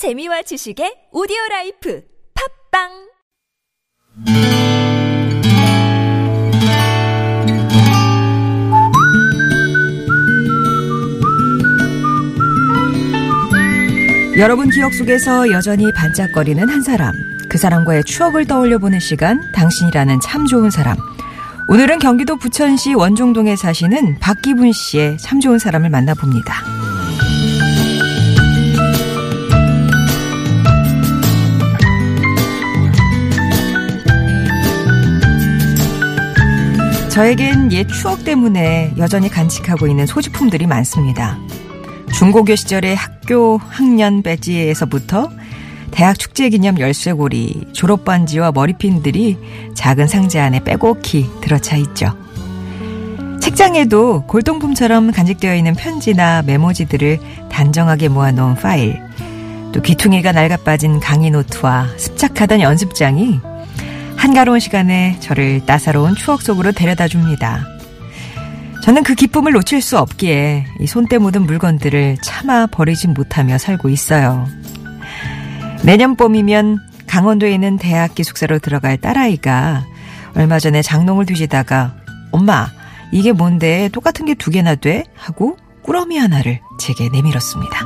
재미와 지식의 오디오 라이프 팟빵 여러분 기억 속에서 여전히 반짝거리는 한 사람. 그 사람과의 추억을 떠올려 보는 시간, 당신이라는 참 좋은 사람. 오늘은 경기도 부천시 원종동에 사시는 박기분 씨의 참 좋은 사람을 만나봅니다. 저에겐 옛 추억 때문에 여전히 간직하고 있는 소지품들이 많습니다. 중고교 시절의 학교 학년 배지에서부터 대학 축제 기념 열쇠고리, 졸업 반지와 머리핀들이 작은 상자 안에 빼곡히 들어차 있죠. 책장에도 골동품처럼 간직되어 있는 편지나 메모지들을 단정하게 모아놓은 파일, 또 귀퉁이가 낡아빠진 강의 노트와 습작하던 연습장이 한가로운 시간에 저를 따사로운 추억 속으로 데려다 줍니다. 저는 그 기쁨을 놓칠 수 없기에 이 손때 묻은 물건들을 차마 버리지 못하며 살고 있어요. 내년 봄이면 강원도에 있는 대학 기숙사로 들어갈 딸아이가 얼마 전에 장롱을 뒤지다가 엄마 이게 뭔데 똑같은 게 두 개나 돼? 하고 꾸러미 하나를 제게 내밀었습니다.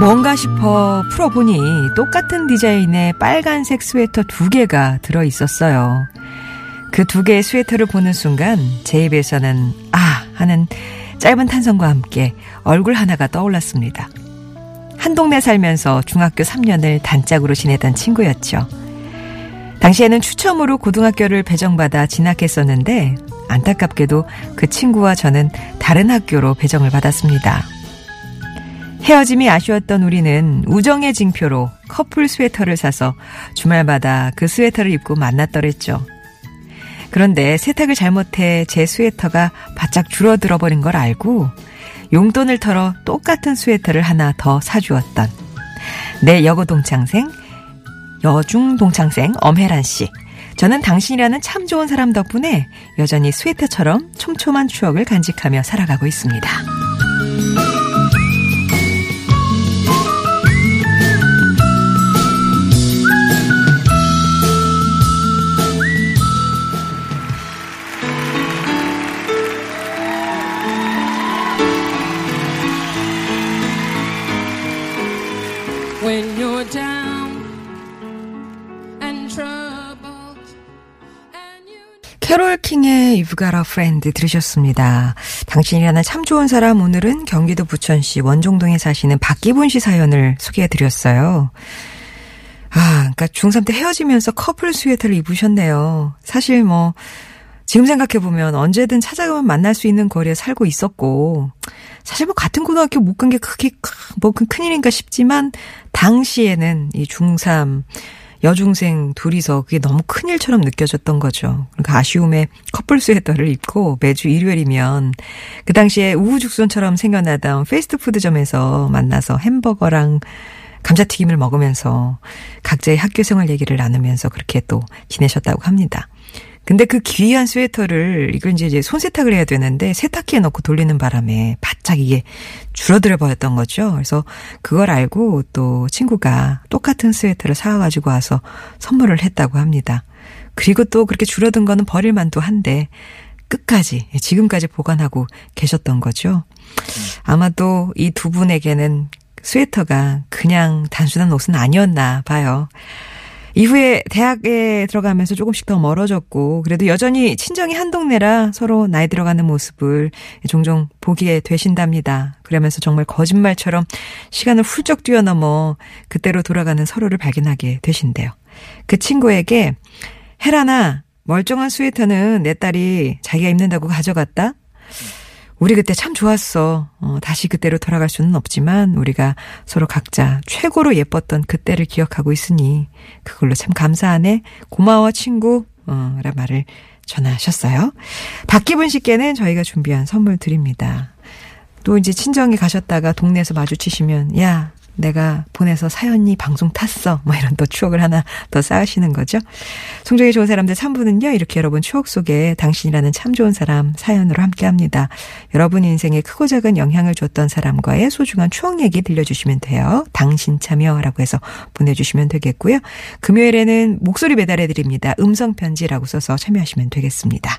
뭔가 싶어 풀어보니 똑같은 디자인의 빨간색 스웨터 두 개가 들어 있었어요. 그 두 개의 스웨터를 보는 순간 제 입에서는 아 하는 짧은 탄성과 함께 얼굴 하나가 떠올랐습니다. 한 동네 살면서 중학교 3년을 단짝으로 지내던 친구였죠. 당시에는 추첨으로 고등학교를 배정받아 진학했었는데 안타깝게도 그 친구와 저는 다른 학교로 배정을 받았습니다. 헤어짐이 아쉬웠던 우리는 우정의 징표로 커플 스웨터를 사서 주말마다 그 스웨터를 입고 만났더랬죠. 그런데 세탁을 잘못해 제 스웨터가 바짝 줄어들어 버린 걸 알고 용돈을 털어 똑같은 스웨터를 하나 더 사주었던 내 여고 동창생, 여중 동창생 엄혜란 씨. 저는 당신이라는 참 좋은 사람 덕분에 여전히 스웨터처럼 촘촘한 추억을 간직하며 살아가고 있습니다. 캐롤 킹의 You've Got a Friend 들으셨습니다. 당신이라는 참 좋은 사람 오늘은 경기도 부천시 원종동에 사시는 박기분 씨 사연을 소개해드렸어요. 아, 그러니까 중3 때 헤어지면서 커플 스웨터를 입으셨네요. 사실 뭐 지금 생각해보면 언제든 찾아가면 만날 수 있는 거리에 살고 있었고 사실 뭐 같은 고등학교 못 간 게 크게 뭐 큰일인가 싶지만 당시에는 이 중3 여중생 둘이서 그게 너무 큰일처럼 느껴졌던 거죠. 그러니까 아쉬움에 커플 스웨터를 입고 매주 일요일이면 그 당시에 우후죽순처럼 생겨나던 패스트푸드점에서 만나서 햄버거랑 감자튀김을 먹으면서 각자의 학교 생활 얘기를 나누면서 그렇게 또 지내셨다고 합니다. 근데 그 귀한 스웨터를 이걸 이제 손 세탁을 해야 되는데 세탁기에 넣고 돌리는 바람에 바짝 이게 줄어들어 버렸던 거죠. 그래서 그걸 알고 또 친구가 똑같은 스웨터를 사와가지고 와서 선물을 했다고 합니다. 그리고 또 그렇게 줄어든 거는 버릴 만도 한데 끝까지 지금까지 보관하고 계셨던 거죠. 아마도 이 두 분에게는 스웨터가 그냥 단순한 옷은 아니었나 봐요. 이후에 대학에 들어가면서 조금씩 더 멀어졌고 그래도 여전히 친정이 한 동네라 서로 나이 들어가는 모습을 종종 보게 되신답니다. 그러면서 정말 거짓말처럼 시간을 훌쩍 뛰어넘어 그때로 돌아가는 서로를 발견하게 되신대요. 그 친구에게 헤라나 멀쩡한 스웨터는 내 딸이 자기가 입는다고 가져갔다. 우리 그때 참 좋았어. 어, 다시 그때로 돌아갈 수는 없지만 우리가 서로 각자 최고로 예뻤던 그때를 기억하고 있으니 그걸로 참 감사하네. 고마워 친구. 어, 라 말을 전하셨어요. 박기분 씨께는 저희가 준비한 선물 드립니다. 또 이제 친정에 가셨다가 동네에서 마주치시면 야 내가 보내서 사연이 방송 탔어. 뭐 이런 또 추억을 하나 더 쌓으시는 거죠. 송정이 좋은 사람들 3부는요. 이렇게 여러분 추억 속에 당신이라는 참 좋은 사람 사연으로 함께 합니다. 여러분 인생에 크고 작은 영향을 줬던 사람과의 소중한 추억 얘기 들려주시면 돼요. 당신 참여라고 해서 보내주시면 되겠고요. 금요일에는 목소리 배달해 드립니다. 음성 편지라고 써서 참여하시면 되겠습니다.